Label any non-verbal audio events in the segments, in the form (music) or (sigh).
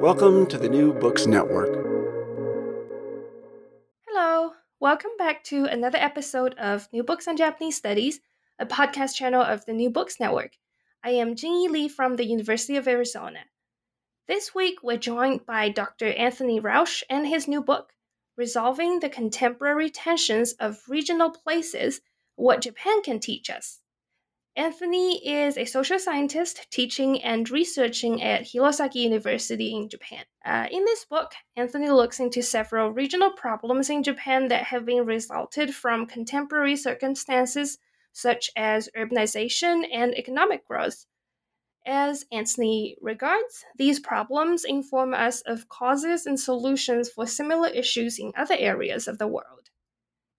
Welcome to the New Books Network. Hello, welcome back to another episode of New Books on Japanese Studies, a podcast channel of the New Books Network. I am Jingyi Lee from the University of Arizona. This week, we're joined by Dr. Anthony Rausch and his new book, Resolving the Contemporary Tensions of Regional Places What Japan Can Teach Us. Anthony is a social scientist teaching and researching at Hirosaki University in Japan. Uh, in this book, Anthony looks into several regional problems in Japan that have been resulted from contemporary circumstances such as urbanization and economic growth. As Anthony regards, these problems inform us of causes and solutions for similar issues in other areas of the world.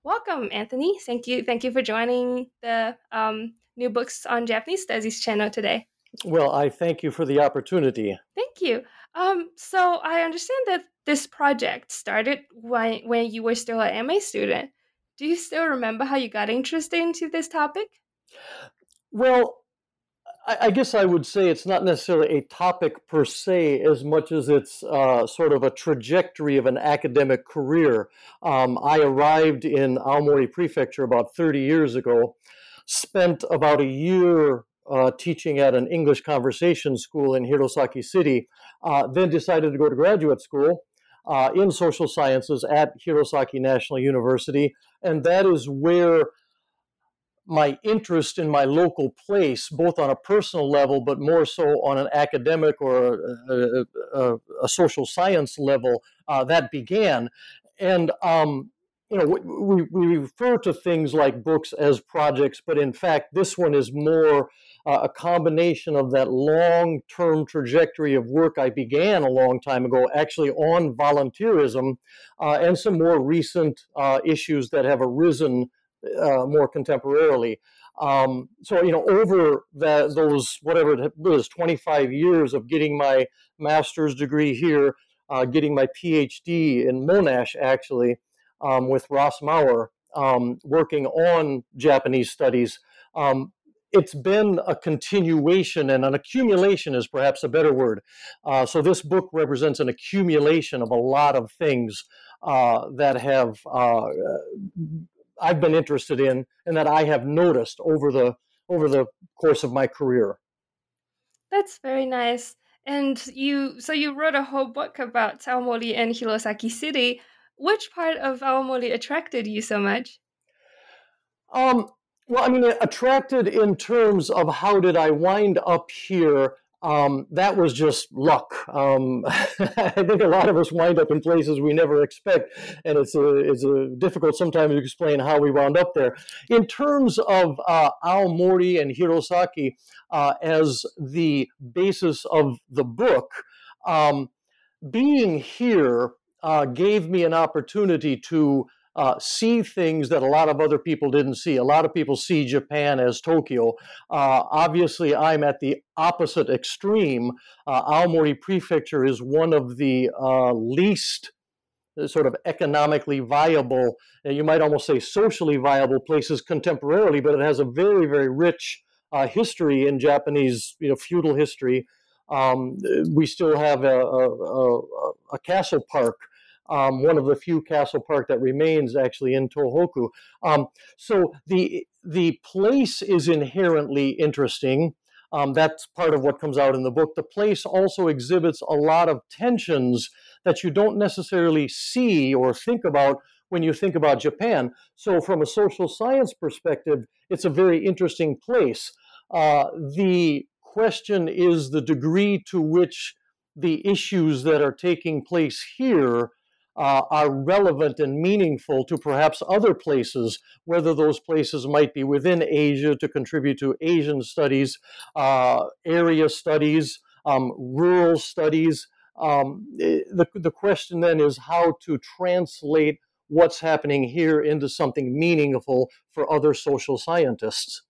Welcome, Anthony. Thank you. Thank you for joining the um, New Books on Japanese Studies channel today. Well, I thank you for the opportunity. Thank you. Um, so I understand that this project started when when you were still an MA student. Do you still remember how you got interested into this topic? Well, I, I guess I would say it's not necessarily a topic per se as much as it's uh, sort of a trajectory of an academic career. Um, I arrived in Aomori Prefecture about 30 years ago spent about a year uh, teaching at an English conversation school in Hirosaki City, uh, then decided to go to graduate school uh, in social sciences at Hirosaki National University. And that is where my interest in my local place, both on a personal level, but more so on an academic or a, a, a social science level, uh, that began. And um, you know, we, we refer to things like books as projects, but in fact, this one is more uh, a combination of that long term trajectory of work I began a long time ago, actually on volunteerism, uh, and some more recent uh, issues that have arisen uh, more contemporarily. Um, so, you know, over that, those, whatever it was, 25 years of getting my master's degree here, uh, getting my PhD in Monash, actually um, with Ross Mouer um, working on Japanese studies. Um, it's been a continuation and an accumulation is perhaps a better word. Uh, so this book represents an accumulation of a lot of things uh, that have uh, I've been interested in and that I have noticed over the over the course of my career. That's very nice. And you, so you wrote a whole book about Aomori and Hirosaki City. Which part of Aomori attracted you so much? Um, well, I mean, attracted in terms of how did I wind up here? Um, that was just luck. Um, (laughs) I think a lot of us wind up in places we never expect, and it's a, it's a difficult sometimes to explain how we wound up there. In terms of uh, Aomori and Hirosaki uh, as the basis of the book, um, being here uh, gave me an opportunity to uh, see things that a lot of other people didn't see. A lot of people see Japan as Tokyo. Uh, obviously, I'm at the opposite extreme. Uh, Aomori Prefecture is one of the uh, least uh, sort of economically viable, and you might almost say socially viable places contemporarily, but it has a very, very rich history in Japanese you know, feudal history. Um, we still have a, a, a, a castle park, um, one of the few castle park that remains actually in Tohoku. Um, so the the place is inherently interesting. Um, that's part of what comes out in the book. The place also exhibits a lot of tensions that you don't necessarily see or think about when you think about Japan. So, from a social science perspective, it's a very interesting place. Uh, the question is the degree to which the issues that are taking place here uh, are relevant and meaningful to perhaps other places, whether those places might be within Asia to contribute to Asian studies, uh, area studies, um, rural studies. Um, eh, the, the question then is how to translate what's happening here into something meaningful for other social scientists.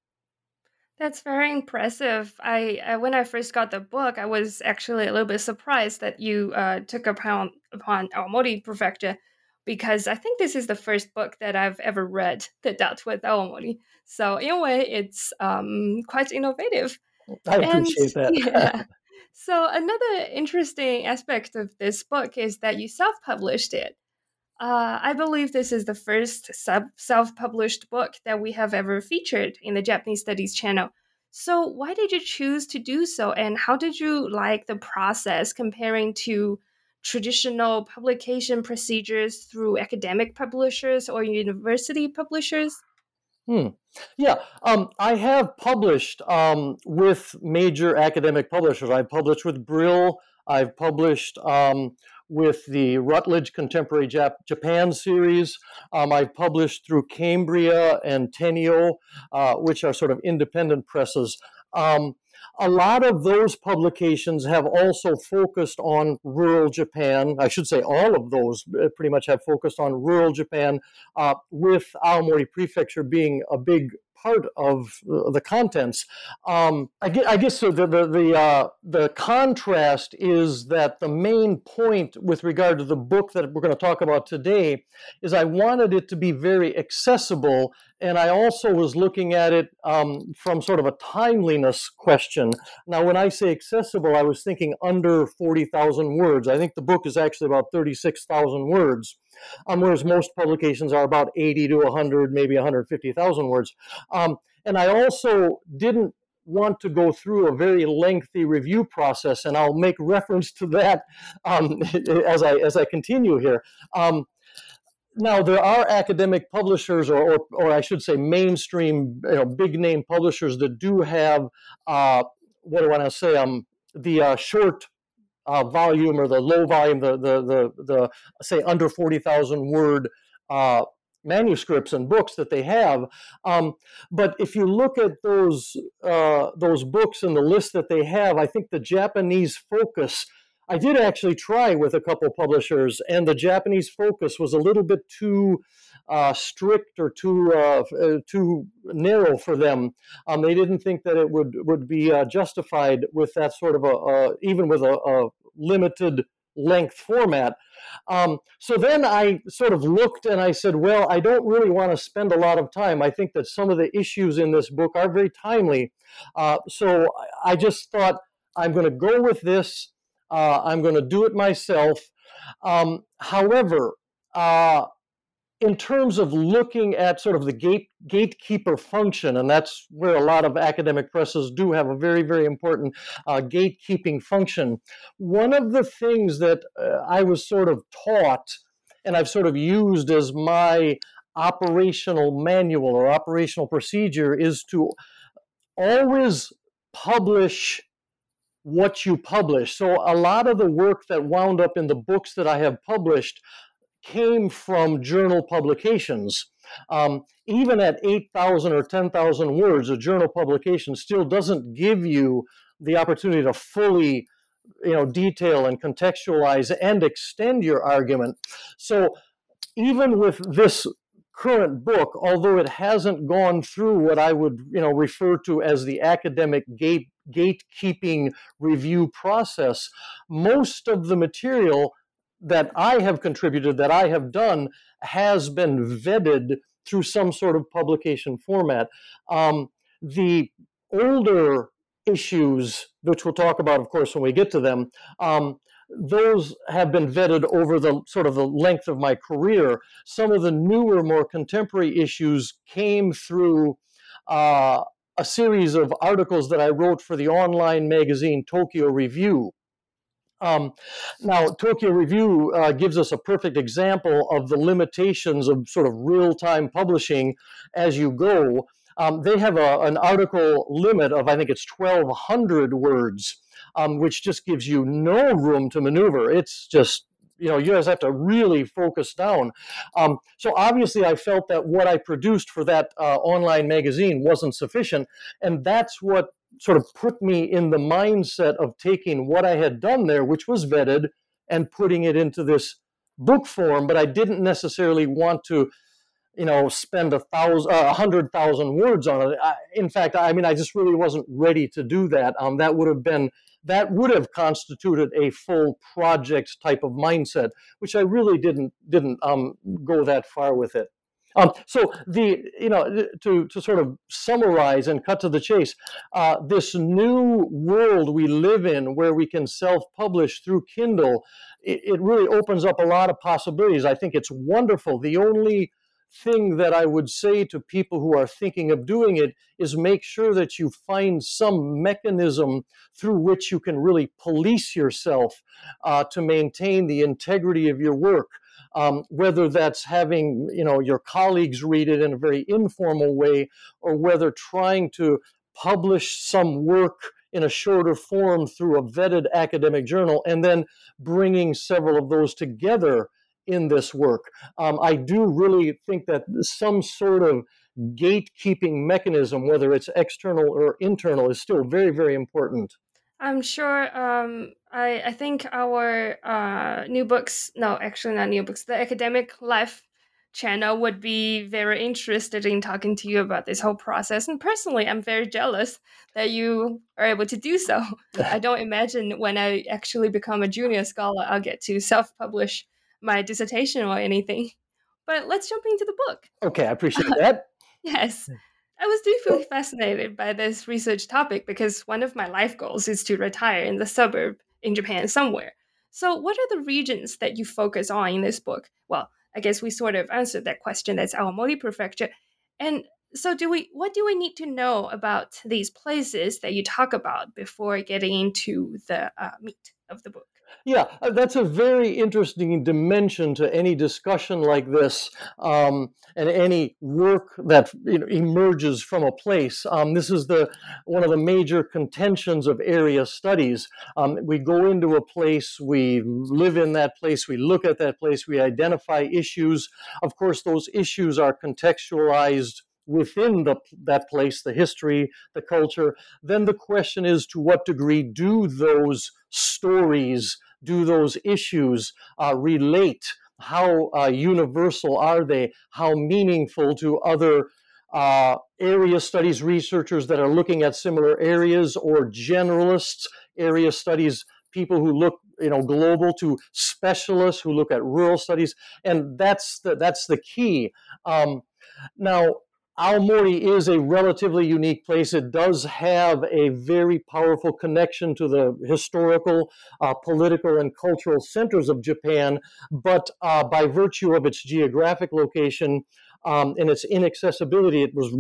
That's very impressive. I, I, when I first got the book, I was actually a little bit surprised that you uh, took upon upon Aomori Prefecture, because I think this is the first book that I've ever read (laughs) that dealt with Aomori. So in a way, it's um, quite innovative. I appreciate and, that. (laughs) yeah. (laughs) So another interesting aspect of this book is that you self-published it. Uh, I believe this is the first self published book that we have ever featured in the Japanese Studies channel. So, why did you choose to do so, and how did you like the process comparing to traditional publication procedures through academic publishers or university publishers? Hmm. Yeah, um, I have published um, with major academic publishers. I've published with Brill. I've published um, with the Routledge Contemporary Jap- Japan series. Um, I've published through Cambria and Teneo, uh, which are sort of independent presses. Um, a lot of those publications have also focused on rural Japan. I should say all of those uh, pretty much have focused on rural Japan, uh, with Aomori Prefecture being a big part of the contents. Um, I, guess, I, guess, so. The the the, uh, the contrast is that the main point with regard to the book that we're going to talk about today is I wanted it to be very accessible, and I also was looking at it um, from sort of a timeliness question. Now, when I say accessible, I was thinking under forty thousand words. I think the book is actually about thirty six thousand words um, whereas most publications are about 80 to 100, maybe 150,000 words. Um, and I also didn't want to go through a very lengthy review process, and I'll make reference to that um, (laughs) as I as I continue here. Um, now there are academic publishers, or, or, or I should say, mainstream, you know, big name publishers that do have uh, what do I want to say? Um, the uh, short uh, volume or the low volume, the the the, the say under forty thousand word uh, manuscripts and books that they have. Um, but if you look at those uh, those books and the list that they have, I think the Japanese focus. I did actually try with a couple publishers, and the Japanese focus was a little bit too uh, strict or too uh, uh, too narrow for them. Um, they didn't think that it would would be uh, justified with that sort of a, even with a, a, limited length format. Um, so then I sort of looked and I said, well, I don't really want to spend a lot of time. I think that some of the issues in this book are very timely. Uh, so I just thought I'm going to go with this. Uh, I'm going to do it myself. Um, however, uh, in terms of looking at sort of the gate, gatekeeper function, and that's where a lot of academic presses do have a very, very important uh, gatekeeping function. One of the things that uh, I was sort of taught and I've sort of used as my operational manual or operational procedure is to always publish what you publish. So a lot of the work that wound up in the books that I have published came from journal publications. Um, even at 8,000 or 10,000 words, a journal publication still doesn't give you the opportunity to fully you know, detail and contextualize and extend your argument. So even with this current book, although it hasn't gone through what I would you know refer to as the academic gate gatekeeping review process, most of the material that I have contributed, that I have done, has been vetted through some sort of publication format. Um, the older issues, which we'll talk about, of course, when we get to them, um, those have been vetted over the sort of the length of my career. Some of the newer, more contemporary issues came through uh, a series of articles that I wrote for the online magazine Tokyo Review. Um, now, Tokyo Review uh, gives us a perfect example of the limitations of sort of real time publishing as you go. Um, they have a, an article limit of, I think it's 1,200 words, um, which just gives you no room to maneuver. It's just you know you guys have to really focus down um, so obviously i felt that what i produced for that uh, online magazine wasn't sufficient and that's what sort of put me in the mindset of taking what I had done there, which was vetted, and putting it into this book form. But I didn't necessarily want to, you know, spend a thousand, a hundred thousand words on it. I, in fact, I mean, I just really wasn't ready to do that. Um, that would have been that would have constituted a full project type of mindset, which I really didn't didn't um, go that far with it. Um, so the you know to to sort of summarize and cut to the chase, uh, this new world we live in, where we can self-publish through Kindle, it, it really opens up a lot of possibilities. I think it's wonderful. The only thing that I would say to people who are thinking of doing it is make sure that you find some mechanism through which you can really police yourself uh, to maintain the integrity of your work um, whether that's having you know your colleagues read it in a very informal way, or whether trying to publish some work in a shorter form through a vetted academic journal, and then bringing several of those together in this work. Um, I do really think that some sort of gatekeeping mechanism, whether it's external or internal, is still very, very important. I'm sure. Um, I I think our uh, new books. No, actually not new books. The academic life channel would be very interested in talking to you about this whole process. And personally, I'm very jealous that you are able to do so. (laughs) I don't imagine when I actually become a junior scholar, I'll get to self-publish my dissertation or anything. But let's jump into the book. Okay, I appreciate (laughs) that. yes. I was deeply fascinated by this research topic because one of my life goals is to retire in the suburb in Japan somewhere. So, what are the regions that you focus on in this book? Well, I guess we sort of answered that question. That's Aomori Prefecture. And so, do we? What do we need to know about these places that you talk about before getting into the uh, meat of the book? Yeah, uh, that's a very interesting dimension to any discussion like this um, and any work that you know, emerges from a place. Um, this is the one of the major contentions of area studies. Um, we go into a place, we live in that place, we look at that place, we identify issues. Of course, those issues are contextualized within the, that place, the history, the culture, then the question is to what degree do those stories, do those issues uh, relate? How uh, universal are they? How meaningful to other uh, area studies researchers that are looking at similar areas or generalists, area studies people who look you know global to specialists who look at rural studies and that's the that's the key um, now Aomori is a relatively unique place. It does have a very powerful connection to the historical, uh, political, and cultural centers of Japan, but uh, by virtue of its geographic location, um, and its inaccessibility, it was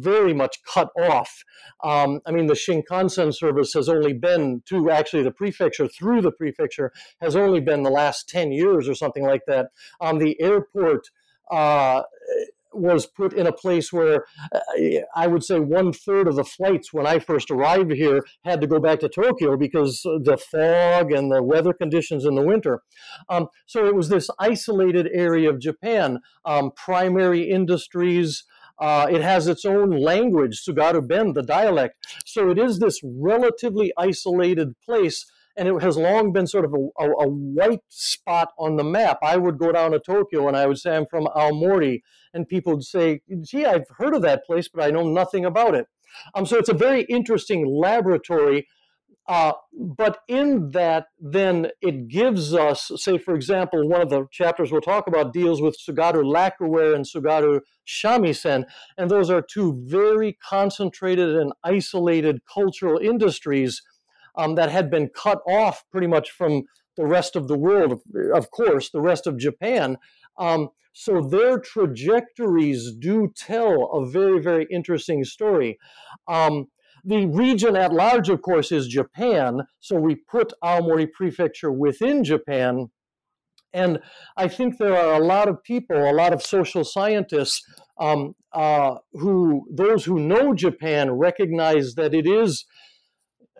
very much cut off. Um, I mean, the Shinkansen service has only been to actually the prefecture, through the prefecture, has only been the last 10 years or something like that. Um, the airport uh, was put in a place where uh, I would say one third of the flights when I first arrived here had to go back to Tokyo because the fog and the weather conditions in the winter. Um, so it was this isolated area of Japan, um, primary industries. Uh, it has its own language, Tsugaru Ben, the dialect. So it is this relatively isolated place and it has long been sort of a, a, a, white spot on the map. I would go down to Tokyo and I would say I'm from Aomori, and people would say, "Gee, I've heard of that place, but I know nothing about it." Um, so it's a very interesting laboratory. Uh, but in that, then it gives us, say, for example, one of the chapters we'll talk about deals with Tsugaru lacquerware and Tsugaru shamisen, and those are two very concentrated and isolated cultural industries um, that had been cut off pretty much from the rest of the world, of course, the rest of Japan. Um, so their trajectories do tell a very, very interesting story. Um, the region at large, of course, is Japan. So we put Aomori Prefecture within Japan. And I think there are a lot of people, a lot of social scientists, um, uh, who, those who know Japan, recognize that it is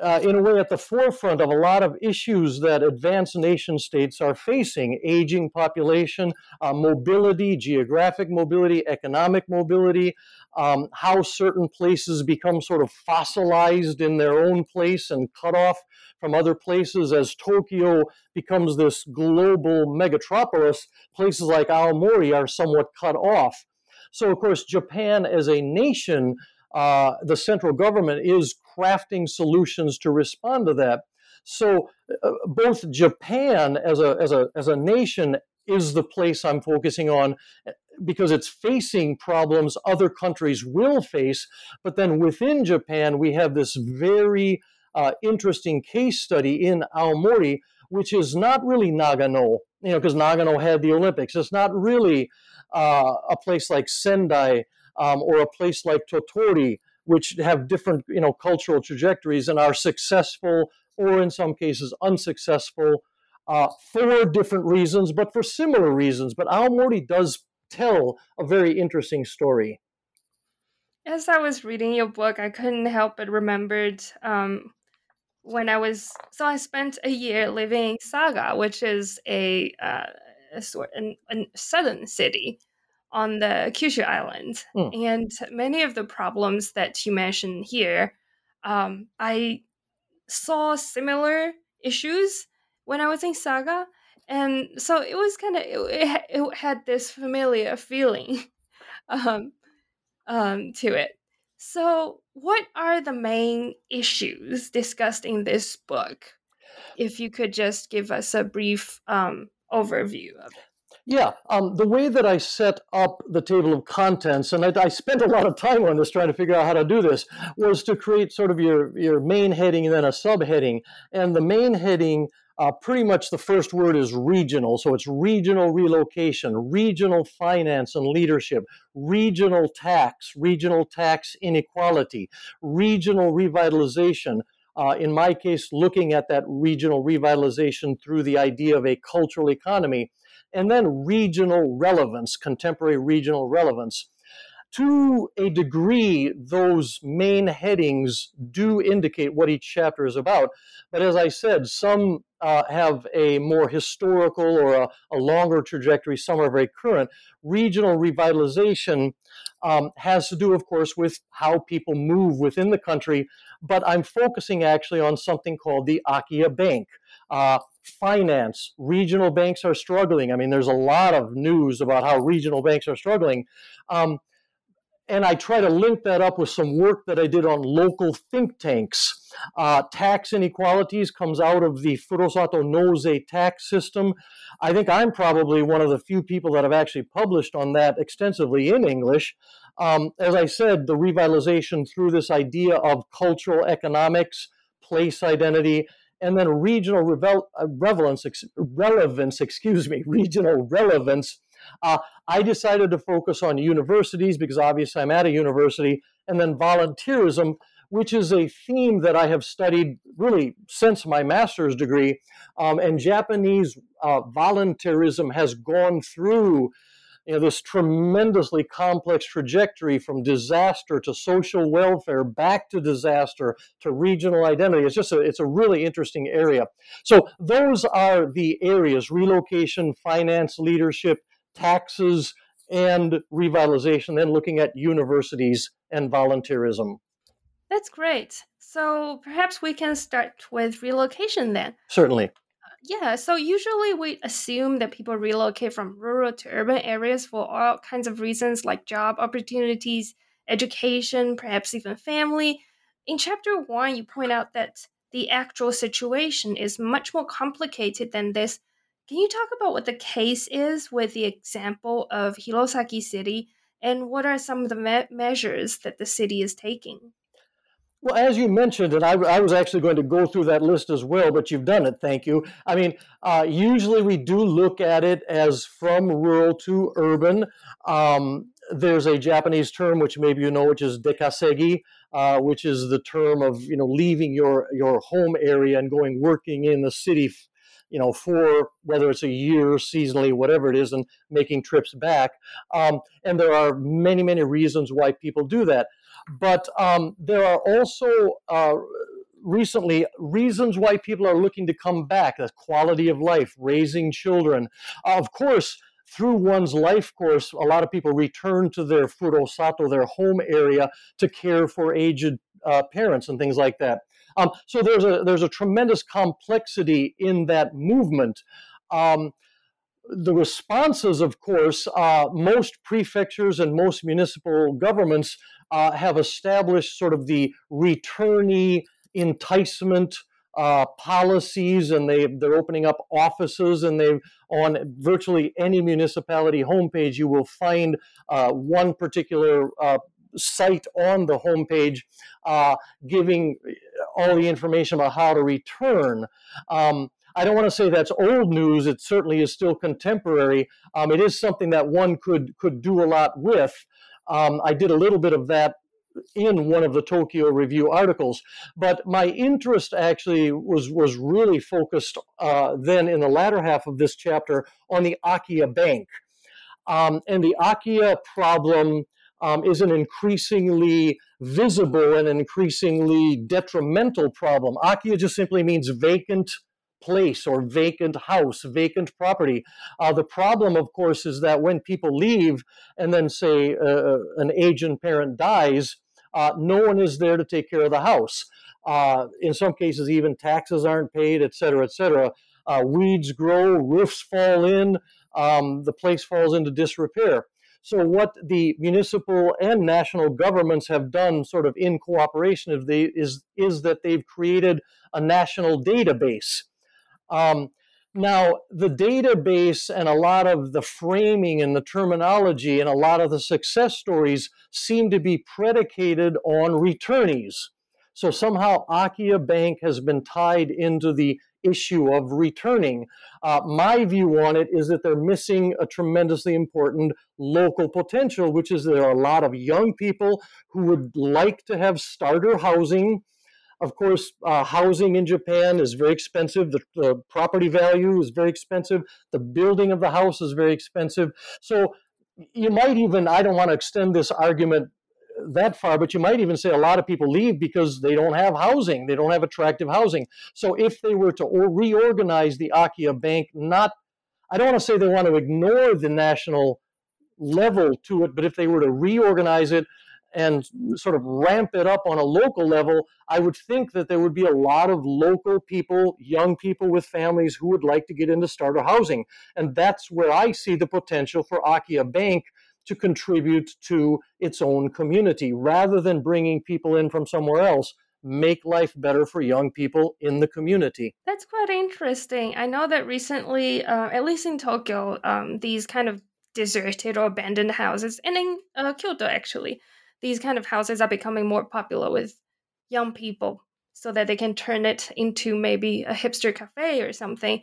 uh, in a way at the forefront of a lot of issues that advanced nation states are facing aging population, uh, mobility, geographic mobility, economic mobility, um, how certain places become sort of fossilized in their own place and cut off from other places as Tokyo becomes this global megatropolis. Places like Aomori are somewhat cut off. So, of course, Japan as a nation uh, the central government is crafting solutions to respond to that. So uh, both Japan as a, as, a, as a nation is the place I'm focusing on uh, because it's facing problems other countries will face. But then within Japan, we have this very uh, interesting case study in Aomori, which is not really Nagano, you know, because Nagano had the Olympics. It's not really uh, a place like Sendai um, or a place like Tottori, which have different you know cultural trajectories and are successful or in some cases unsuccessful uh, for different reasons, but for similar reasons. But Aomori does tell a very interesting story. As I was reading your book, I couldn't help but remembered um, when I was so I spent a year living in Saga, which is a, uh, a sort a, a southern city on the Kyushu Island. Mm. And many of the problems that you mentioned here, um, I saw similar issues when I was in Saga. And so it was kind of, it, it, had this familiar feeling (laughs) um, um, to it. So, what are the main issues discussed in this book? If you could just give us a brief um, overview of it. Yeah, um, the way that I set up the table of contents, and I, I, spent a lot of time on this trying to figure out how to do this, was to create sort of your, your main heading and then a subheading. And the main heading, uh, pretty much the first word is regional. So it's regional relocation, regional finance and leadership, regional tax, regional tax inequality, regional revitalization. Uh, in my case, looking at that regional revitalization through the idea of a cultural economy and then regional relevance, contemporary regional relevance. To a degree, those main headings do indicate what each chapter is about. But as I said, some uh, have a more historical or a, a, longer trajectory, some are very current. Regional revitalization um, has to do, of course, with how people move within the country, but I'm focusing actually on something called the Akiya Bank. Uh, finance, regional banks are struggling. I mean, there's a lot of news about how regional banks are struggling. Um, and I try to link that up with some work that I did on local think tanks. Uh, tax inequalities comes out of the Furusato Nozei tax system. I think I'm probably one of the few people that have actually published on that extensively in English. Um, as I said, the revitalization through this idea of cultural economics, place identity, and then regional revel- uh, relevance, relevance, excuse me, (laughs) regional relevance. Uh, I decided to focus on universities because obviously I'm at a university, and then volunteerism, which is a theme that I have studied really since my master's degree. Um, and Japanese uh, volunteerism has gone through you know, this tremendously complex trajectory from disaster to social welfare, back to disaster to regional identity. It's just a, it's a really interesting area. So those are the areas: relocation, finance, leadership, taxes, and revitalization. Then looking at universities and volunteerism. That's great. So perhaps we can start with relocation then. Certainly. Yeah, so usually we assume that people relocate from rural to urban areas for all kinds of reasons like job opportunities, education, perhaps even family. In chapter one, you point out that the actual situation is much more complicated than this. Can you talk about what the case is with the example of Hirosaki City and what are some of the me- measures that the city is taking? Well, as you mentioned, and I, I, was actually going to go through that list as well, but you've done it. Thank you. I mean, uh, usually we do look at it as from rural to urban. Um, there's a Japanese term, which maybe you know, which is dekasegi, uh, which is the term of you know leaving your your home area and going working in the city, you know, for whether it's a year, seasonally, whatever it is, and making trips back. Um, and there are many many reasons why people do that. But um, there are also uh, recently reasons why people are looking to come back the quality of life, raising children. Of course, through one's life course, a lot of people return to their furusato, their home area, to care for aged uh, parents and things like that. Um, so there's a there's a tremendous complexity in that movement. Um, the responses, of course, uh, most prefectures and most municipal governments uh, have established sort of the returnee enticement uh, policies, and they they're opening up offices, and they on virtually any municipality homepage you will find uh, one particular uh, site on the homepage uh, giving all the information about how to return. Um, I don't want to say that's old news. It certainly is still contemporary. Um, it is something that one could could do a lot with. Um, I did a little bit of that in one of the Tokyo Review articles. But my interest actually was was really focused uh, then in the latter half of this chapter on the Akiya Bank, um, and the Akiya problem. Um, is an increasingly visible and increasingly detrimental problem. Akiya just simply means vacant place or vacant house, vacant property. Uh, the problem, of course, is that when people leave and then, say, uh, uh, an aging parent dies, uh, no one is there to take care of the house. Uh, in some cases, even taxes aren't paid, et cetera, et cetera. Uh, weeds grow, roofs fall in, um, the place falls into disrepair. So, what the municipal and national governments have done, sort of in cooperation, is, is that they've created a national database um, now, the database and a lot of the framing and the terminology and a lot of the success stories seem to be predicated on returnees. So somehow Akiya Bank has been tied into the issue of returning. Uh, my view on it is that they're missing a tremendously important local potential, which is there are a lot of young people who would like to have starter housing of course, uh, housing in Japan is very expensive. The, the, property value is very expensive. The building of the house is very expensive. So you might even, I don't want to extend this argument that far, but you might even say a lot of people leave because they don't have housing. They don't have attractive housing. So if they were to reorganize the Akiya Bank, not, I don't want to say they want to ignore the national level to it, but if they were to reorganize it and sort of ramp it up on a local level, I would think that there would be a lot of local people, young people with families who would like to get into starter housing. And that's where I see the potential for Akiya Bank to contribute to its own community rather than bringing people in from somewhere else make life better for young people in the community. That's quite interesting. I know that recently, uh, at least in Tokyo, um, these kind of deserted or abandoned houses, and in uh, Kyoto actually, these kind of houses are becoming more popular with young people so that they can turn it into maybe a hipster cafe or something.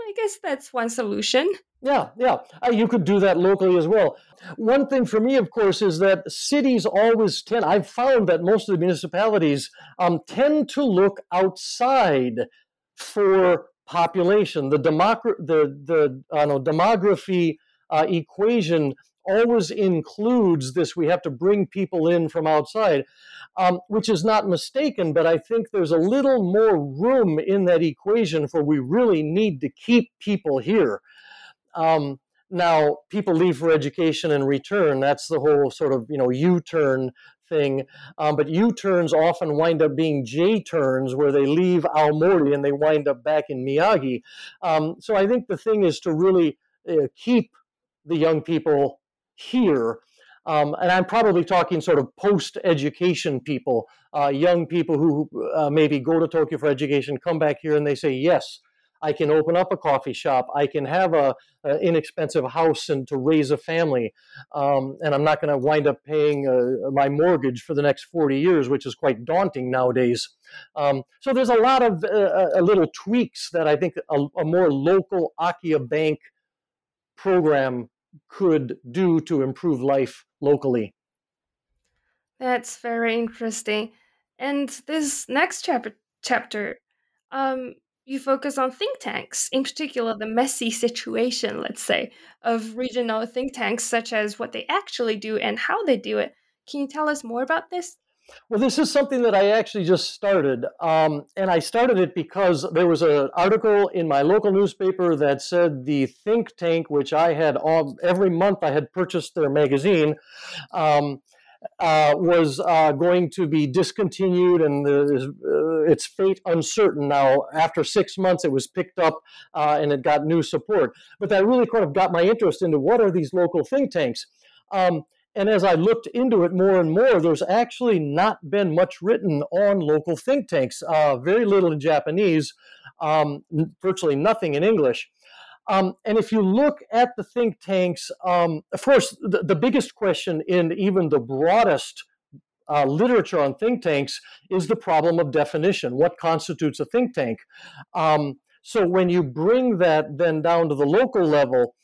I guess that's one solution. Yeah, yeah. Uh, you could do that locally as well. One thing for me, of course, is that cities always tend, I've found that most of the municipalities um, tend to look outside for population. The, demogra- the, the uh, no, demography uh, equation always includes this we have to bring people in from outside, um, which is not mistaken, but I think there's a little more room in that equation for we really need to keep people here. Um, now, people leave for education and return. That's the whole sort of you know U-turn thing. Um, but U-turns often wind up being J-turns, where they leave Aomori and they wind up back in Miyagi. Um, so I think the thing is to really uh, keep the young people here. Um, and I'm probably talking sort of post education people, uh, young people who uh, maybe go to Tokyo for education, come back here, and they say, Yes, I can open up a coffee shop. I can have a, inexpensive house and to raise a family, um, and I'm not going to wind up paying uh, my mortgage for the next 40 years, which is quite daunting nowadays. Um, so there's a lot of uh, uh little tweaks that I think a, a more local Akiya Bank program could do to improve life locally. That's very interesting. And this next chapter, chapter, um, you focus on think tanks, in particular the messy situation, let's say, of regional think tanks, such as what they actually do and how they do it. Can you tell us more about this? Well, this is something that I actually just started. Um, and I started it because there was an article in my local newspaper that said the think tank, which I had all, every month I had purchased their magazine, um, uh, was uh, going to be discontinued and the, uh, its fate uncertain. Now, after six months, it was picked up uh, and it got new support. But that really kind of got my interest into what are these local think tanks. Um, and as I looked into it more and more, there's actually not been much written on local think tanks, uh, very little in Japanese, um, virtually nothing in English. Um, and if you look at the think tanks, um, of course, the, the, biggest question in even the broadest uh, literature on think tanks is the problem of definition. What constitutes a think tank? Um, so when you bring that then down to the local level,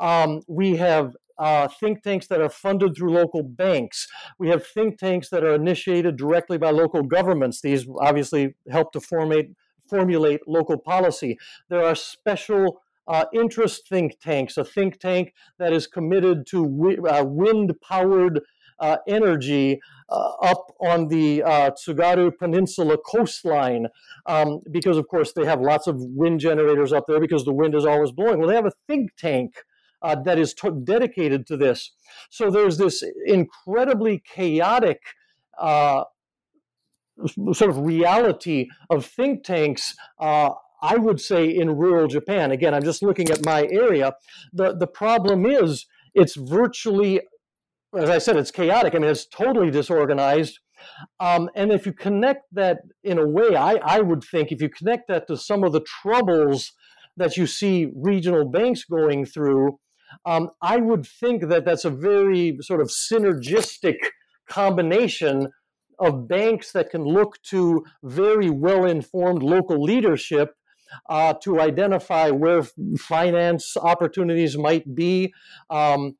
um, we have uh, think tanks that are funded through local banks. We have think tanks that are initiated directly by local governments. These obviously help to formate, formulate local policy. There are special uh, interest think tanks, a think tank that is committed to wi- uh, wind powered uh, energy uh, up on the uh, Tsugaru Peninsula coastline, um, because of course they have lots of wind generators up there because the wind is always blowing. Well, they have a think tank uh, that is t- dedicated to this. So there's this incredibly chaotic uh, sort of reality of think tanks. Uh, I would say in rural Japan. Again, I'm just looking at my area. The the problem is it's virtually, as I said, it's chaotic. I mean, it's totally disorganized. Um, and if you connect that in a way, I, I would think if you connect that to some of the troubles that you see regional banks going through, um, I would think that that's a very sort of synergistic combination of banks that can look to very well informed local leadership uh, to identify where finance opportunities might be. Um,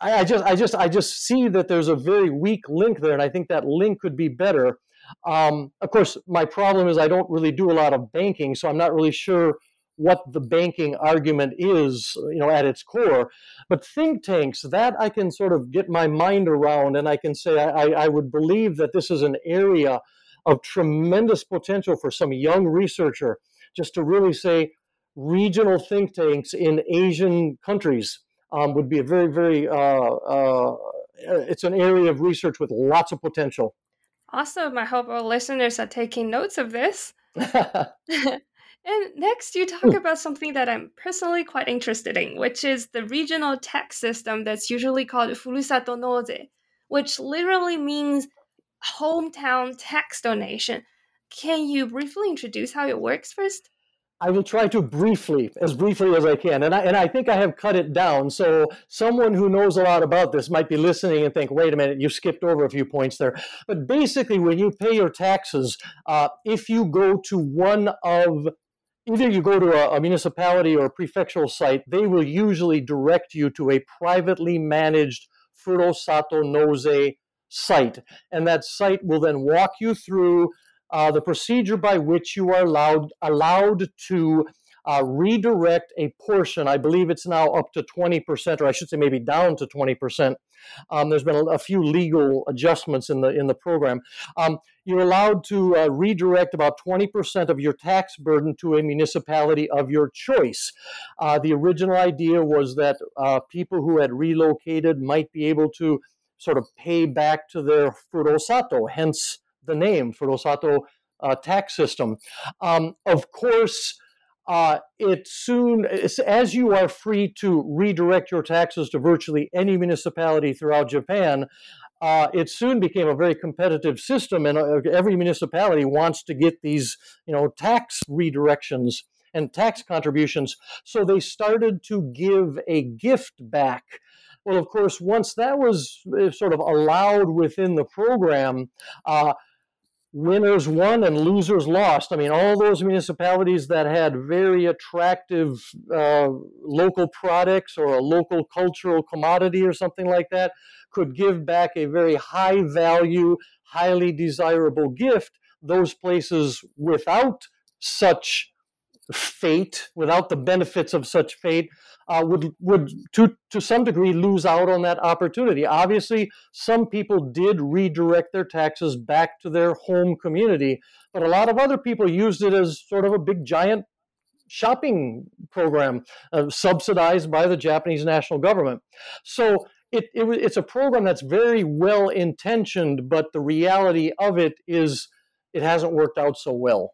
I, just, I just, I just see that there's a very weak link there, and I think that link could be better. Um, of course, my problem is I don't really do a lot of banking, so I'm not really sure what the banking argument is, you know, at its core. But think tanks, that I can sort of get my mind around, and I can say I, I would believe that this is an area of tremendous potential for some young researcher just to really say regional think tanks in Asian countries um, would be a very, very, uh, uh, it's an area of research with lots of potential. Awesome. I hope our listeners are taking notes of this. (laughs) And next, you talk about something that I'm personally quite interested in, which is the regional tax system that's usually called Furusato Nozei, which literally means hometown tax donation. Can you briefly introduce how it works first? I will try to briefly, as briefly as I can. And I, and I think I have cut it down. So someone who knows a lot about this might be listening and think, wait a minute, you skipped over a few points there. But basically, when you pay your taxes, uh, if you go to one of either you go to a, a, municipality or a prefectural site, they will usually direct you to a privately managed Furusato Nozei site. And that site will then walk you through uh, the procedure by which you are allowed, allowed to uh, redirect a portion. I believe it's now up to 20%, or I should say maybe down to 20%. Um, there's been a, a, few legal adjustments in the in the program. Um, you're allowed to uh, redirect about 20% of your tax burden to a municipality of your choice. Uh, the original idea was that uh, people who had relocated might be able to sort of pay back to their furusato, hence the name furusato uh, tax system. Um, of course, uh, it soon, as you are free to redirect your taxes to virtually any municipality throughout Japan, uh, it soon became a very competitive system, and uh, every municipality wants to get these, you know, tax redirections. and tax contributions. So they started to give a gift back. Well, of course, once that was uh, sort of allowed within the program, uh, winners won and losers lost. I mean, all those municipalities that had very attractive uh, local products or a local cultural commodity or something like that could give back a very high value, highly desirable gift. Those places without such fate, without the benefits of such fate, uh, would would to to some degree lose out on that opportunity. Obviously, some people did redirect their taxes back to their home community, but a lot of other people used it as sort of a big giant shopping program uh, subsidized by the Japanese national government. So it, it, it's a program that's very well intentioned, but the reality of it is it hasn't worked out so well.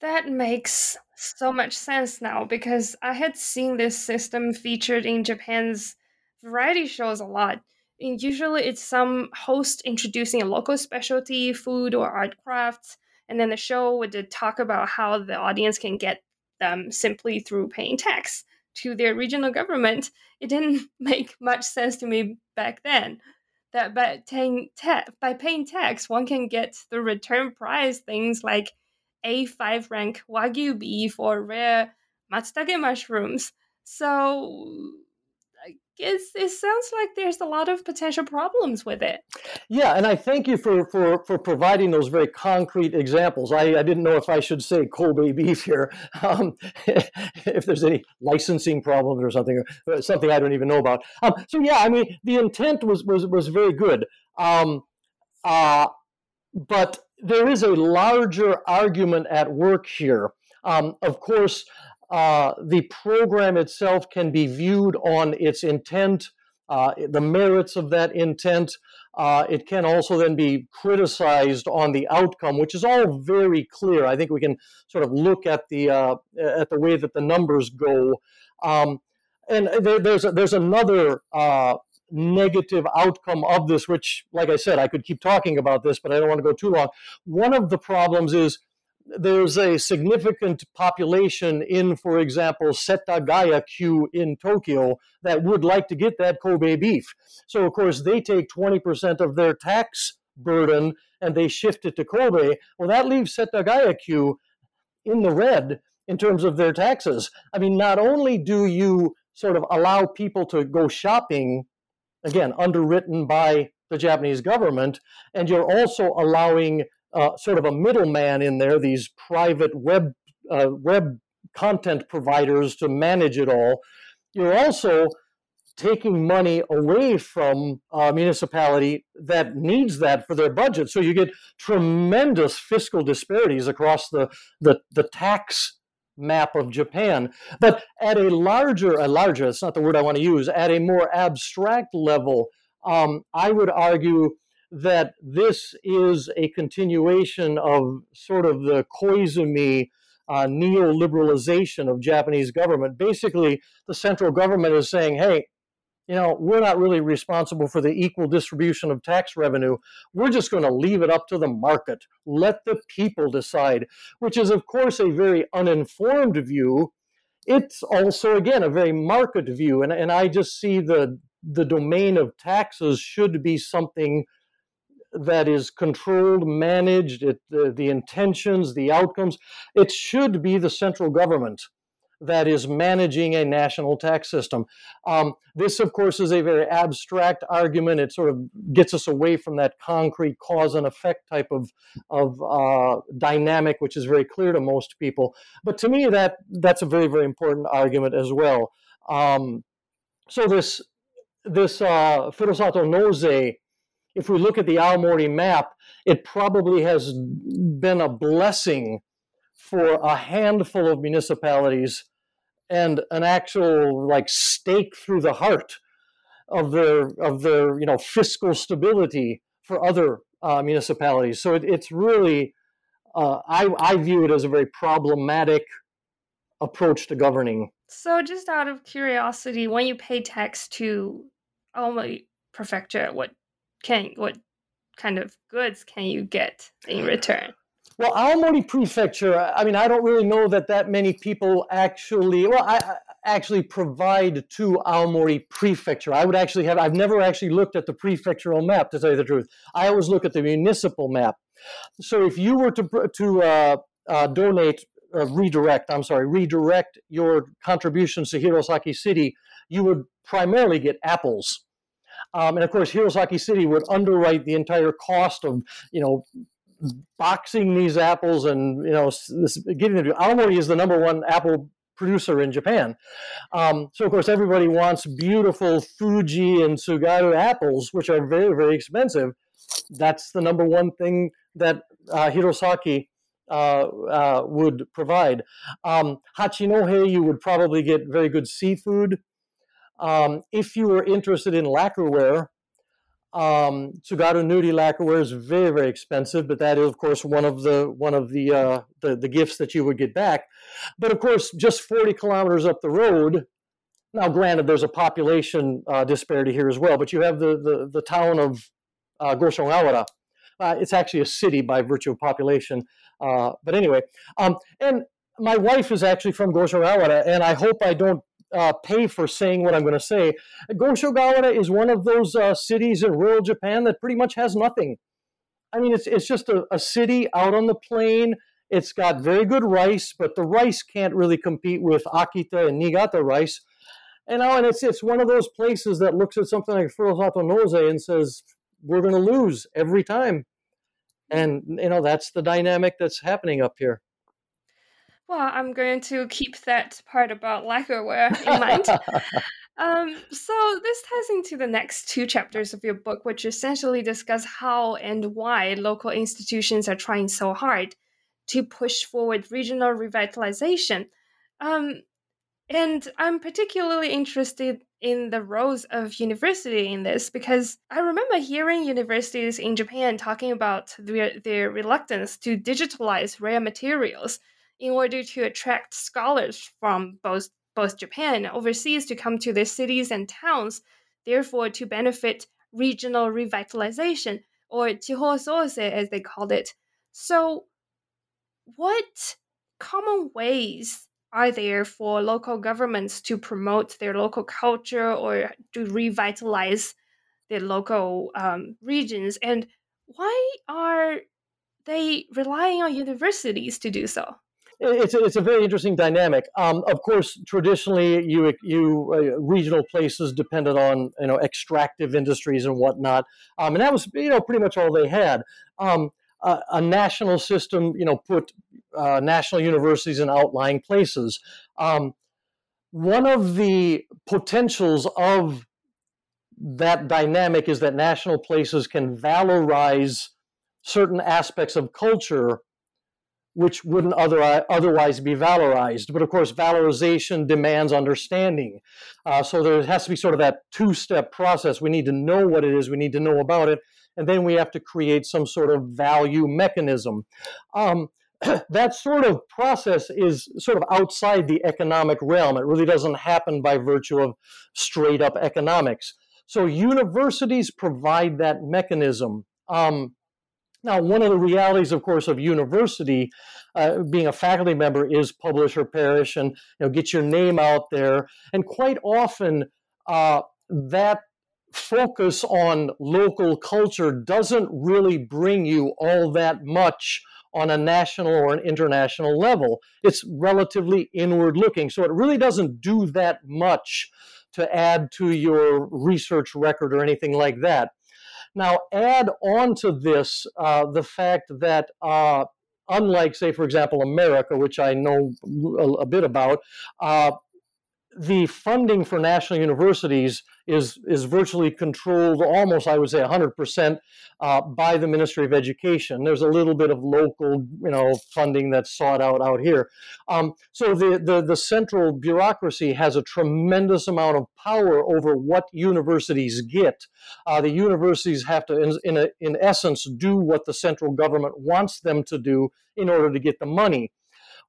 That makes so much sense now because I had seen this system featured in Japan's variety shows a lot. And usually it's some host introducing a local specialty, food or art crafts, and then the show would talk about how the audience can get them simply through paying tax to their regional government. It didn't (laughs) make much sense to me back then that by paying, ta- by paying tax, one can get the return prize things like a5 rank Wagyu beef or rare matsutake mushrooms. So I guess it sounds like there's a lot of potential problems with it. Yeah, and I thank you for for, for providing those very concrete examples. I, I didn't know if I should say Kobe beef here, (laughs) um, (laughs) if there's any licensing problems or something, or something I don't even know about. Um, so yeah, I mean the intent was was was very good. Um, uh, but there is a larger argument at work here. Um, of course, uh, the program itself can be viewed on its intent, uh, the merits of that intent. Uh, it can also then be criticized on the outcome, which is all very clear. I think we can sort of look at the uh, at the way that the numbers go. Um, and there, there's a, there's another uh, negative outcome of this, which, like I said, I could keep talking about this, but I don't want to go too long. One of the problems is there's a significant population in, for example, Setagaya-ku in Tokyo that would like to get that Kobe beef. So, of course, they take 20% of their tax burden and they shift it to Kobe. Well, that leaves Setagaya-ku in the red in terms of their taxes. I mean, not only do you sort of allow people to go shopping again, underwritten by the Japanese government, and you're also allowing uh, sort of a middleman in there, these private web uh, web content providers to manage it all. You're also taking money away from a municipality that needs that for their budget. So you get tremendous fiscal disparities across the, the, the tax map of Japan. But at a larger, a larger, it's not the word I want to use, at a more abstract level, um, I would argue that this is a continuation of sort of the Koizumi uh, neoliberalization of Japanese government. Basically, the central government is saying, hey, you know, we're not really responsible for the equal distribution of tax revenue. We're just going to leave it up to the market. Let the people decide, which is, of course, a very uninformed view. It's also, again, a very market view. And, and I just see the, the domain of taxes should be something that is controlled, managed, it, the, the intentions, the outcomes. It should be the central government that is managing a national tax system. Um, this, of course, is a very abstract argument. It sort of gets us away from that concrete cause and effect type of, of uh, dynamic, which is very clear to most people. But to me, that that's a very, very important argument as well. Um, so this this uh, Furusato Nozei, if we look at the Aomori map, it probably has been a blessing for a handful of municipalities and an actual like stake through the heart of their of their you know fiscal stability for other uh, municipalities. So it, it's really uh, I, I view it as a very problematic approach to governing. So just out of curiosity, when you pay tax to Aomori Prefecture, what can what kind of goods can you get in return? Well, Aomori Prefecture, I mean, I don't really know that that many people actually, well, I, actually provide to Aomori Prefecture. I would actually have, I've never actually looked at the prefectural map, to tell you the truth. I always look at the municipal map. So if you were to, to uh, uh, donate, uh, redirect, I'm sorry, redirect your contributions to Hirosaki City, you would primarily get apples. Um, and of course, Hirosaki City would underwrite the entire cost of, you know, boxing these apples and you know this, giving them to Aomori is the number one apple producer in Japan. Um, so of course everybody wants beautiful Fuji and Tsugaru apples, which are very very expensive. That's the number one thing that uh, Hirosaki uh, uh, would provide. Um, Hachinohe, you would probably get very good seafood. Um, if you were interested in lacquerware, um, Tsugaru Nuri lacquerware is very, very expensive, but that is, of course, one of the one of the, uh, the the gifts that you would get back. But of course, just 40 kilometers up the road. Now, granted, there's a population uh, disparity here as well, but you have the the, the town of uh, Goshogawara. Uh, it's actually a city by virtue of population. Uh, but anyway, um, and my wife is actually from Goshogawara, and I hope I don't uh, pay for saying what I'm going to say. Goshogawara is one of those uh, cities in rural Japan that pretty much has nothing. I mean, it's, it's just a, a city out on the plain. It's got very good rice, but the rice can't really compete with Akita and Niigata rice. And, now, and it's, it's one of those places that looks at something like Furusato Nozei and says, we're going to lose every time. And, you know, that's the dynamic that's happening up here. Well, I'm going to keep that part about lacquerware in mind. (laughs) um, so this ties into the next two chapters of your book, which essentially discuss how and why local institutions are trying so hard to push forward regional revitalization. Um, and I'm particularly interested in the roles of university in this because I remember hearing universities in Japan talking about their, their reluctance to digitalize rare materials in order to attract scholars from both both Japan and overseas to come to their cities and towns, therefore to benefit regional revitalization or Chiho Sosei as they called it. So what common ways are there for local governments to promote their local culture or to revitalize their local um, regions? And why are they relying on universities to do so? It's a, it's a very interesting dynamic. Um, of course, traditionally, you you uh, regional places depended on you know extractive industries and whatnot, um, and that was you know pretty much all they had. Um, a, a, national system, you know, put uh, national universities in outlying places. Um, one of the potentials of that dynamic is that national places can valorize certain aspects of culture which wouldn't other, otherwise be valorized. But of course, valorization demands understanding. Uh, so there has to be sort of that two step process. We need to know what it is, we need to know about it, and then we have to create some sort of value mechanism. Um, (clears throat) that sort of process is sort of outside the economic realm. It really doesn't happen by virtue of straight up economics. So universities provide that mechanism. Um, now, one of the realities, of course, of university, uh, being a faculty member, is publish or perish, and you know, get your name out there. And quite often, uh, that focus on local culture doesn't really bring you all that much on a national or an international level. It's relatively inward looking, so it really doesn't do that much to add to your research record or anything like that. Now, add on to this uh, the fact that, uh, unlike, say, for example, America, which I know a, a bit about, uh, the funding for national universities is is virtually controlled almost I would say 100% uh, by the Ministry of Education. There's a little bit of local you know funding that's sought out out here. Um, so the, the the central bureaucracy has a tremendous amount of power over what universities get. Uh, the universities have to in in, a, in essence do what the central government wants them to do in order to get the money.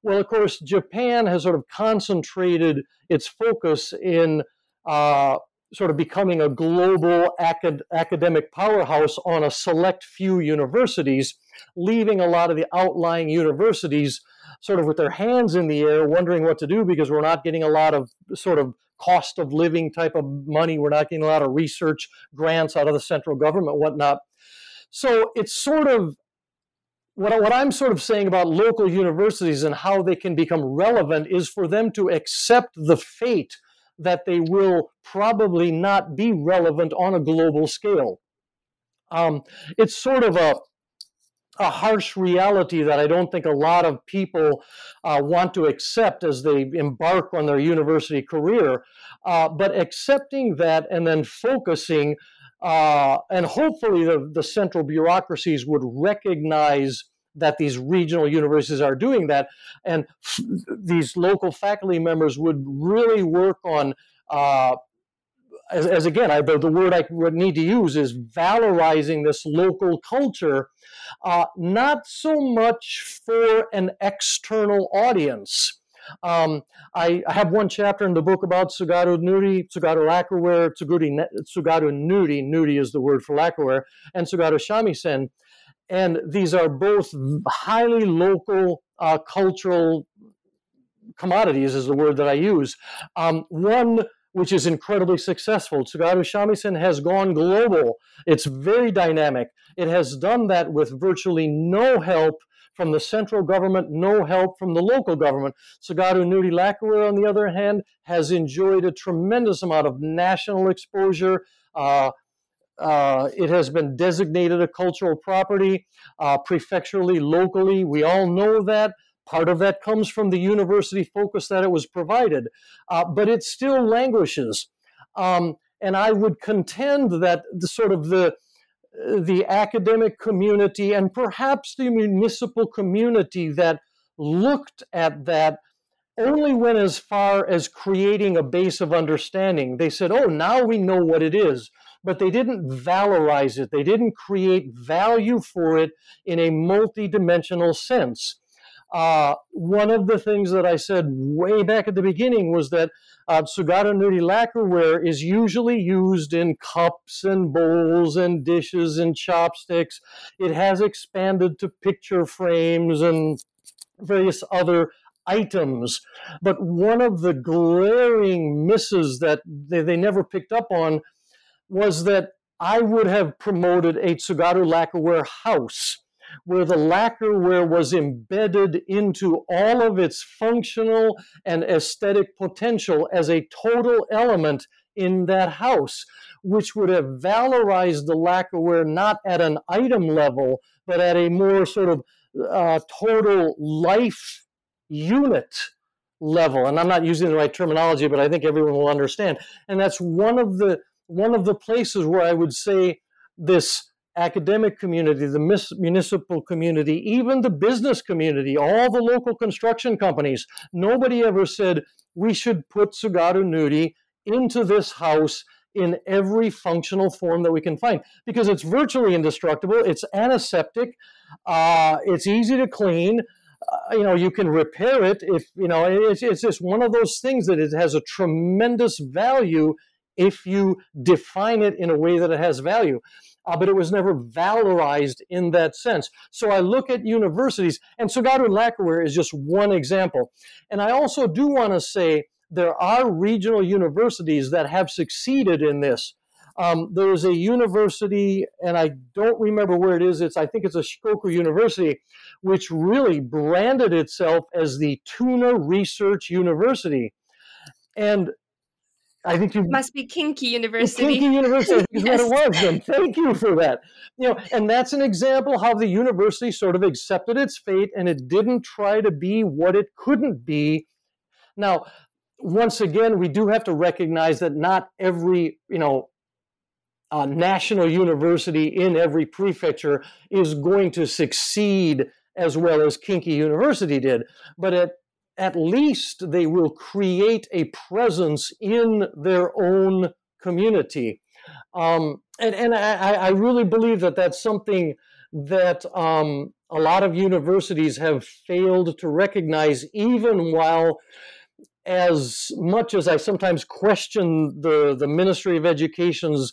Well, of course, Japan has sort of concentrated its focus in uh, sort of becoming a global acad- academic powerhouse on a select few universities, leaving a lot of the outlying universities sort of with their hands in the air, wondering what to do because we're not getting a lot of sort of cost of living type of money. We're not getting a lot of research grants out of the central government, whatnot. So it's sort of what, what I'm sort of saying about local universities and how they can become relevant is for them to accept the fate that they will probably not be relevant on a global scale. Um, it's sort of a a harsh reality that I don't think a lot of people uh, want to accept as they embark on their university career. Uh, but accepting that and then focusing, uh, and hopefully the, the central bureaucracies would recognize that these regional universities are doing that, and f- these local faculty members would really work on. Uh, as, as, again, I, the, the, word I would need to use is valorizing this local culture, uh, not so much for an external audience. Um, I, I, have one chapter in the book about Tsugaru Nuri, Tsugaru lacquerware, Tsugaru, Tsugaru Nuri, Nuri is the word for lacquerware, and Tsugaru shamisen, and these are both highly local uh, cultural commodities, is the word that I use. Um, one which is incredibly successful. Tsugaru Shamisen has gone global. It's very dynamic. It has done that with virtually no help from the central government, no help from the local government. Tsugaru Nuri Lacquerware, on the other hand, has enjoyed a tremendous amount of national exposure. Uh, uh, it has been designated a cultural property uh, prefecturally, locally. We all know that. Part of that comes from the university focus that it was provided, uh, but it still languishes. Um, and I would contend that the sort of the the academic community and perhaps the municipal community that looked at that only went as far as creating a base of understanding. They said, oh, now we know what it is but they didn't valorize it. They didn't create value for it in a multidimensional sense. Uh, one of the things that I said way back at the beginning was that uh, Tsugaru Nuri lacquerware is usually used in cups and bowls and dishes and chopsticks. It has expanded to picture frames and various other items. But one of the glaring misses that they, they never picked up on was that I would have promoted a Tsugaru lacquerware house where the lacquerware was embedded into all of its functional and aesthetic potential as a total element in that house, which would have valorized the lacquerware not at an item level, but at a more sort of uh, total life unit level. And I'm not using the right terminology, but I think everyone will understand. And that's one of the one of the places where I would say this academic community, the municipal community, even the business community, all the local construction companies, nobody ever said we should put Tsugaru Nuri into this house in every functional form that we can find because it's virtually indestructible, it's antiseptic, uh, it's easy to clean. Uh, you know, you can repair it if, you know, it's, it's just one of those things that it has a tremendous value if you define it in a way that it has value. Uh, but it was never valorized in that sense. So I look at universities, and Tsugaru Lacquerware is just one example. And I also do want to say there are regional universities that have succeeded in this. Um, there is a university, and I don't remember where it is. It's I think it's a Shikoku University, which really branded itself as the Tuna Research University. And I think you must be Kinki University. Kinki University (laughs) is yes. what it was. And thank you for that. You know, and that's an example how the university sort of accepted its fate and it didn't try to be what it couldn't be. Now, once again, we do have to recognize that not every you know uh, national university in every prefecture is going to succeed as well as Kinki University did. But at at least they will create a presence in their own community. Um, and and I, I, really believe that that's something that um, a lot of universities have failed to recognize, even while as much as I sometimes question the, the Ministry of Education's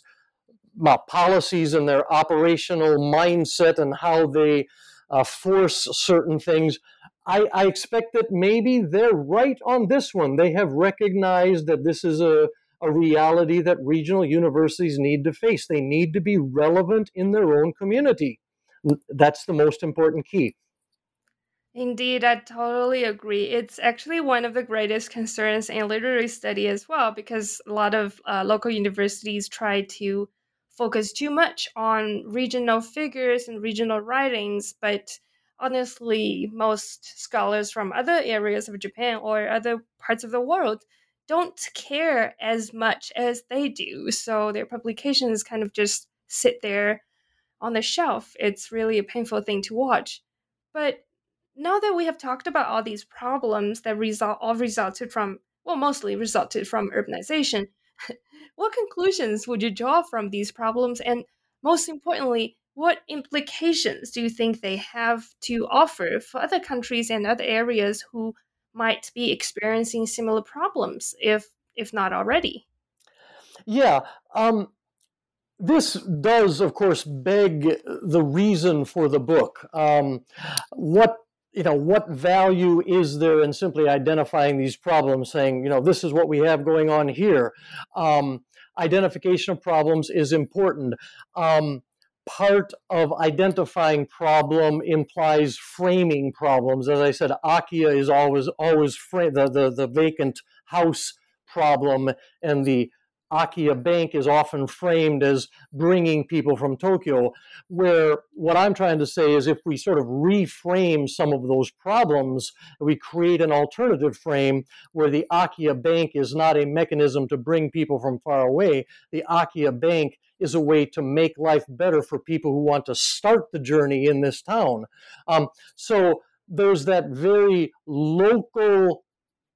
uh, policies and their operational mindset and how they uh, force certain things, I, I, expect that maybe they're right on this one. They have recognized that this is a, a reality that regional universities need to face. They need to be relevant in their own community. That's the most important key. Indeed, I totally agree. It's actually one of the greatest concerns in literary study as well, because a lot of uh, local universities try to focus too much on regional figures and regional writings, but honestly, most scholars from other areas of Japan or other parts of the world don't care as much as they do. So their publications kind of just sit there on the shelf. It's really a painful thing to watch. But now that we have talked about all these problems that result all resulted from well mostly resulted from urbanization (laughs) what conclusions would you draw from these problems and most importantly what implications do you think they have to offer for other countries and other areas who might be experiencing similar problems if if not already yeah um, this does, of course, beg the reason for the book. Um, what you know, what value is there in simply identifying these problems, saying, you know, this is what we have going on here? Um, identification of problems is important. Um, part of identifying problem implies framing problems. As I said, Akiya is always always frame the, the, the vacant house problem and the Akiya Bank is often framed as bringing people from Tokyo, where what I'm trying to say is if we sort of reframe some of those problems, we create an alternative frame where the Akiya Bank is not a mechanism to bring people from far away. The Akiya Bank is a way to make life better for people who want to start the journey in this town. Um, so there's that very local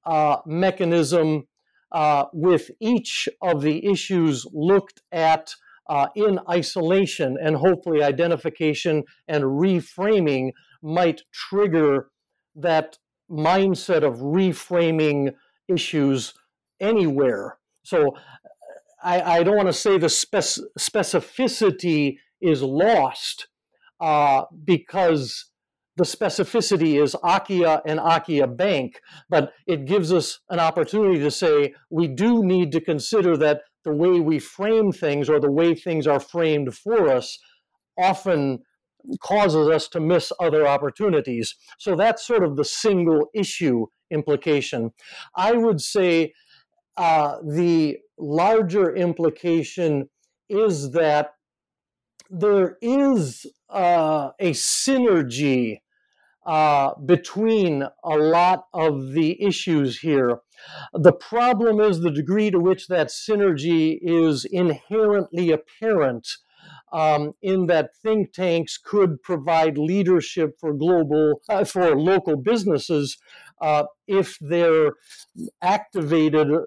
uh, mechanism uh, with each of the issues looked at uh, in isolation and hopefully identification and reframing might trigger that mindset of reframing issues anywhere. So I, I don't want to say the spec- specificity is lost uh, because the specificity is Akiya and Akiya Bank, but it gives us an opportunity to say we do need to consider that the way we frame things or the way things are framed for us often causes us to miss other opportunities. So that's sort of the single issue implication. I would say uh, the larger implication is that there is uh, a synergy uh, between a lot of the issues here. The problem is the degree to which that synergy is inherently apparent. Um, in that think tanks could provide leadership for global uh, for local businesses uh, if they're activated uh,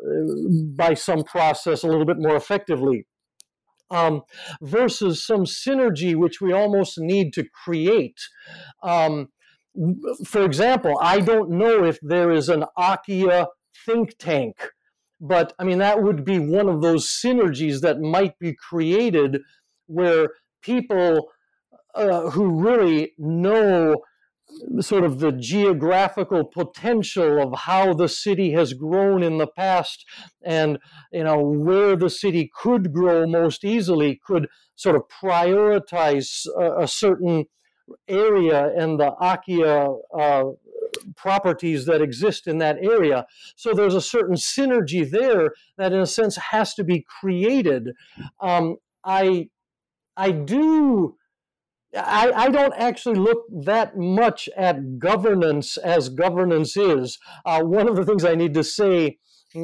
by some process a little bit more effectively. Um, versus some synergy which we almost need to create. Um, for example, I don't know if there is an Akiya think tank, but I mean, that would be one of those synergies that might be created where people uh, who really know sort of the geographical potential of how the city has grown in the past and you know where the city could grow most easily could sort of prioritize a, a certain area and the Akiya uh, properties that exist in that area. So there's a certain synergy there that, in a sense, has to be created. Um, I I do. I, I, don't actually look that much at governance as governance is. Uh, one of the things I need to say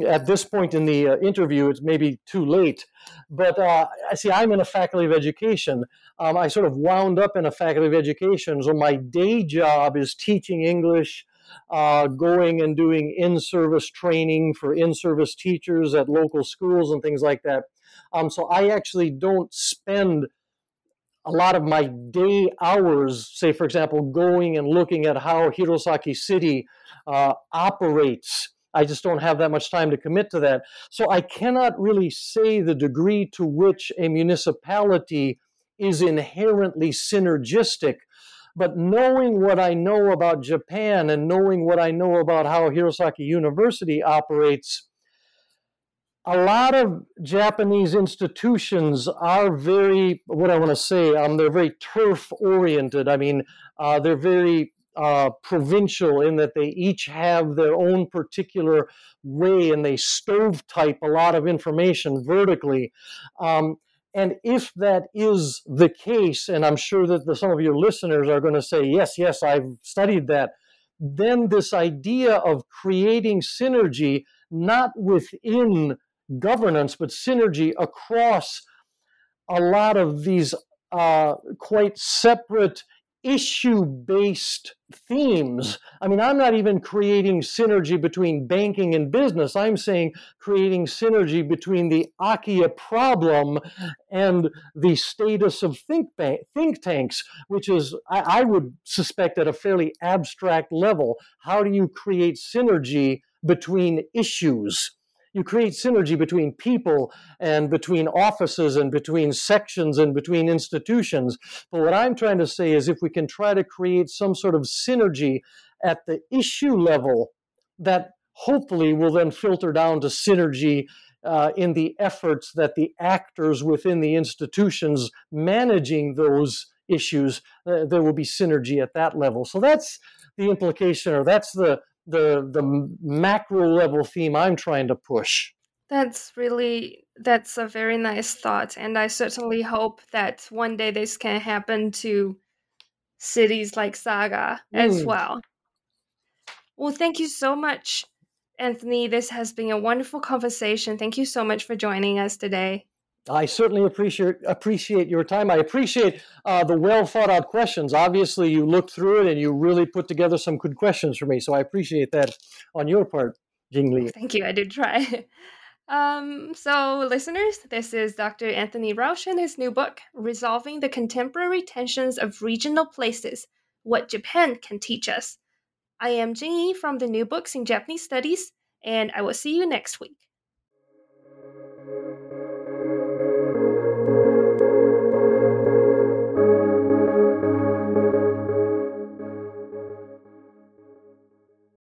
at this point in the uh, interview, it's maybe too late, but uh, see, I'm in a faculty of education. Um, I sort of wound up in a faculty of education. So my day job is teaching English, uh, going and doing in service training for in service teachers at local schools and things like that. Um, so I actually don't spend a lot of my day hours, say, for example, going and looking at how Hirosaki City uh, operates I just don't have that much time to commit to that. So I cannot really say the degree to which a municipality is inherently synergistic. But knowing what I know about Japan and knowing what I know about how Hirosaki University operates, a lot of Japanese institutions are very, what I want to say, um, they're very turf oriented. I mean, uh, they're very uh, provincial in that they each have their own particular way and they stove type a lot of information vertically. Um, and if that is the case, and I'm sure that the, some of your listeners are going to say, yes, yes, I've studied that, then this idea of creating synergy, not within governance, but synergy across a lot of these uh, quite separate issue based themes. I mean, I'm not even creating synergy between banking and business. I'm saying creating synergy between the Akiya problem and the status of think, bank, think tanks, which is, I, I would suspect, at a fairly abstract level. How do you create synergy between issues? You create synergy between people and between offices and between sections and between institutions. But what I'm trying to say is if we can try to create some sort of synergy at the issue level, that hopefully will then filter down to synergy uh, in the efforts that the actors within the institutions managing those issues, uh, there will be synergy at that level. So that's the implication, or that's the the the macro level theme I'm trying to push. That's really that's a very nice thought, and I certainly hope that one day this can happen to cities like Saga mm. as well. Well, thank you so much, Anthony. This has been a wonderful conversation. Thank you so much for joining us today. I certainly appreciate appreciate your time. I appreciate uh, the well thought out questions. Obviously, you looked through it and you really put together some good questions for me. So I appreciate that on your part, Jing Li. Thank you. I did try. (laughs) Um, so, listeners, this is Dr. Anthony Rausch and his new book, Resolving the Contemporary Tensions of Regional Places What Japan Can Teach Us. I am Jing Yi from the New Books in Japanese Studies, and I will see you next week.